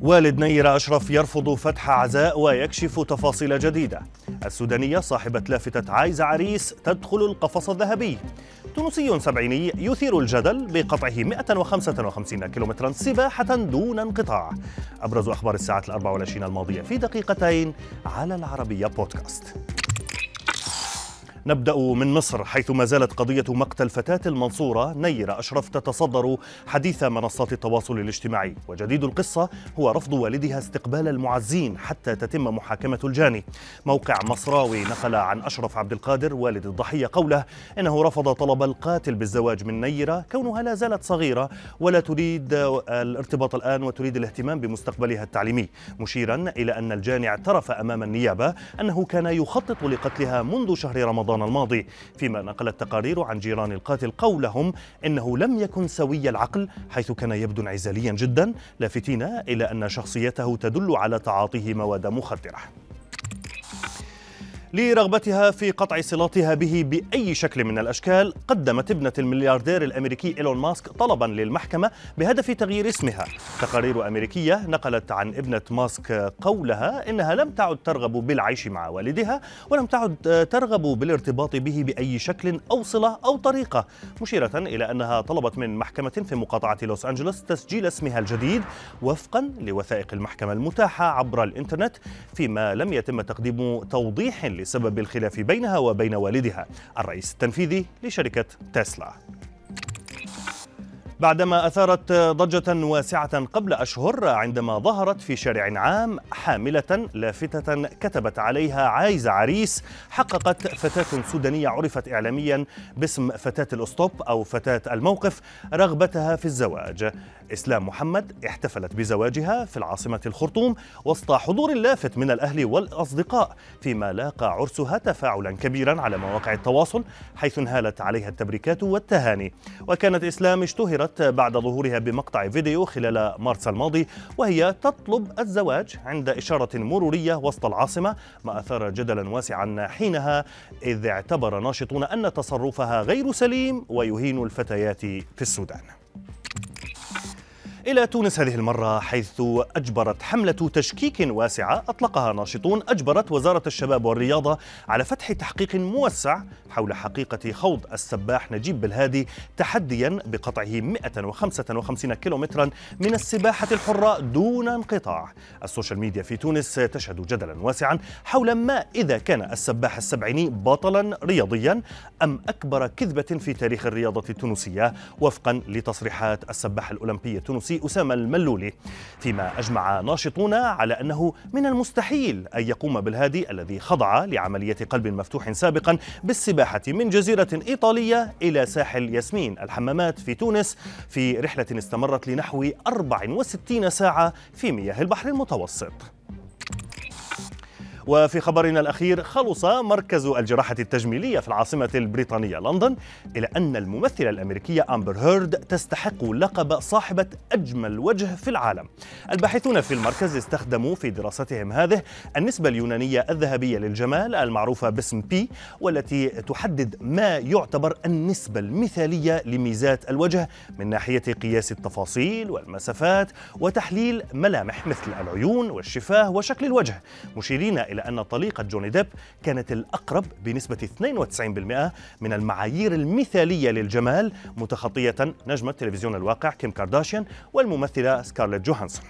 والد نيرة أشرف يرفض فتح عزاء ويكشف تفاصيل جديدة. السودانية صاحبة لافتة عايزة عريس تدخل القفص الذهبي. تونسي سبعيني يثير الجدل بقطعه 155 كيلومترا سباحة دون انقطاع. أبرز أخبار الساعة الأربع والعشرين الماضية في دقيقتين على العربية بودكاست. نبدأ من مصر حيث ما زالت قضية مقتل فتاة المنصورة نيرة أشرف تتصدر حديث منصات التواصل الاجتماعي. وجديد القصة هو رفض والدها استقبال المعزين حتى تتم محاكمة الجاني. موقع مصراوي نقل عن أشرف عبد القادر والد الضحية قوله إنه رفض طلب القاتل بالزواج من نيرة كونها لا زالت صغيرة ولا تريد الارتباط الآن وتريد الاهتمام بمستقبلها التعليمي. مشيرا إلى أن الجاني اعترف أمام النيابة أنه كان يخطط لقتلها منذ شهر رمضان. رمضان الماضي فيما نقلت تقارير عن جيران القاتل قولهم إنه لم يكن سوي العقل حيث كان يبدو انعزاليا جدا لافتين إلى أن شخصيته تدل على تعاطيه مواد مخدرة. لرغبتها في قطع صلاتها به بأي شكل من الأشكال قدمت ابنة الملياردير الأمريكي إيلون ماسك طلبا للمحكمة بهدف تغيير اسمها. تقارير أمريكية نقلت عن ابنة ماسك قولها إنها لم تعد ترغب بالعيش مع والدها ولم تعد ترغب بالارتباط به بأي شكل أو صلة أو طريقة مشيرة إلى أنها طلبت من محكمة في مقاطعة لوس أنجلوس تسجيل اسمها الجديد وفقا لوثائق المحكمة المتاحة عبر الإنترنت فيما لم يتم تقديم توضيح لسبب الخلاف بينها وبين والدها. الرئيس التنفيذي لشركة تسلا. بعدما أثارت ضجة واسعة قبل أشهر عندما ظهرت في شارع عام حاملة لافتة كتبت عليها عايزة عريس حققت فتاة سودانية عرفت إعلاميا باسم فتاة الأسطوب أو فتاة الموقف رغبتها في الزواج. إسلام محمد احتفلت بزواجها في العاصمة الخرطوم وسط حضور لافت من الأهل والأصدقاء فيما لاقى عرسها تفاعلا كبيرا على مواقع التواصل حيث انهالت عليها التبريكات والتهاني. وكانت إسلام اشتهرت بعد ظهورها بمقطع فيديو خلال مارس الماضي وهي تطلب الزواج عند إشارة مرورية وسط العاصمة ما أثار جدلا واسعا حينها إذ اعتبر ناشطون أن تصرفها غير سليم ويهين الفتيات في السودان. إلى تونس هذه المرة حيث أجبرت حملة تشكيك واسعة أطلقها ناشطون. أجبرت وزارة الشباب والرياضة على فتح تحقيق موسع حول حقيقة خوض السباح نجيب بالهادي تحديا بقطعه 155 كيلومترا من السباحة الحرة دون انقطاع. السوشيال ميديا في تونس تشهد جدلا واسعا حول ما إذا كان السباح السبعيني بطلا رياضيا أم أكبر كذبة في تاريخ الرياضة التونسية وفقا لتصريحات السباح الأولمبي التونسي أسامة الملولي فيما أجمع ناشطون على أنه من المستحيل أن يقوم بلهادي الذي خضع لعملية قلب مفتوح سابقا بالسباحة من جزيرة إيطالية إلى ساحل ياسمين الحمامات في تونس في رحلة استمرت لنحو 64 ساعة في مياه البحر المتوسط. وفي خبرنا الأخير خلص مركز الجراحة التجميلية في العاصمة البريطانية لندن إلى أن الممثلة الأمريكية أمبر هيرد تستحق لقب صاحبة أجمل وجه في العالم. الباحثون في المركز استخدموا في دراستهم هذه النسبة اليونانية الذهبية للجمال المعروفة باسم بي والتي تحدد ما يعتبر النسبة المثالية لميزات الوجه من ناحية قياس التفاصيل والمسافات وتحليل ملامح مثل العيون والشفاه وشكل الوجه. مشيرين إلى إلى أن طليقة جوني ديب كانت الأقرب بنسبة 92% من المعايير المثالية للجمال متخطية نجمة تلفزيون الواقع كيم كارداشيان والممثلة سكارليت جوهانسون.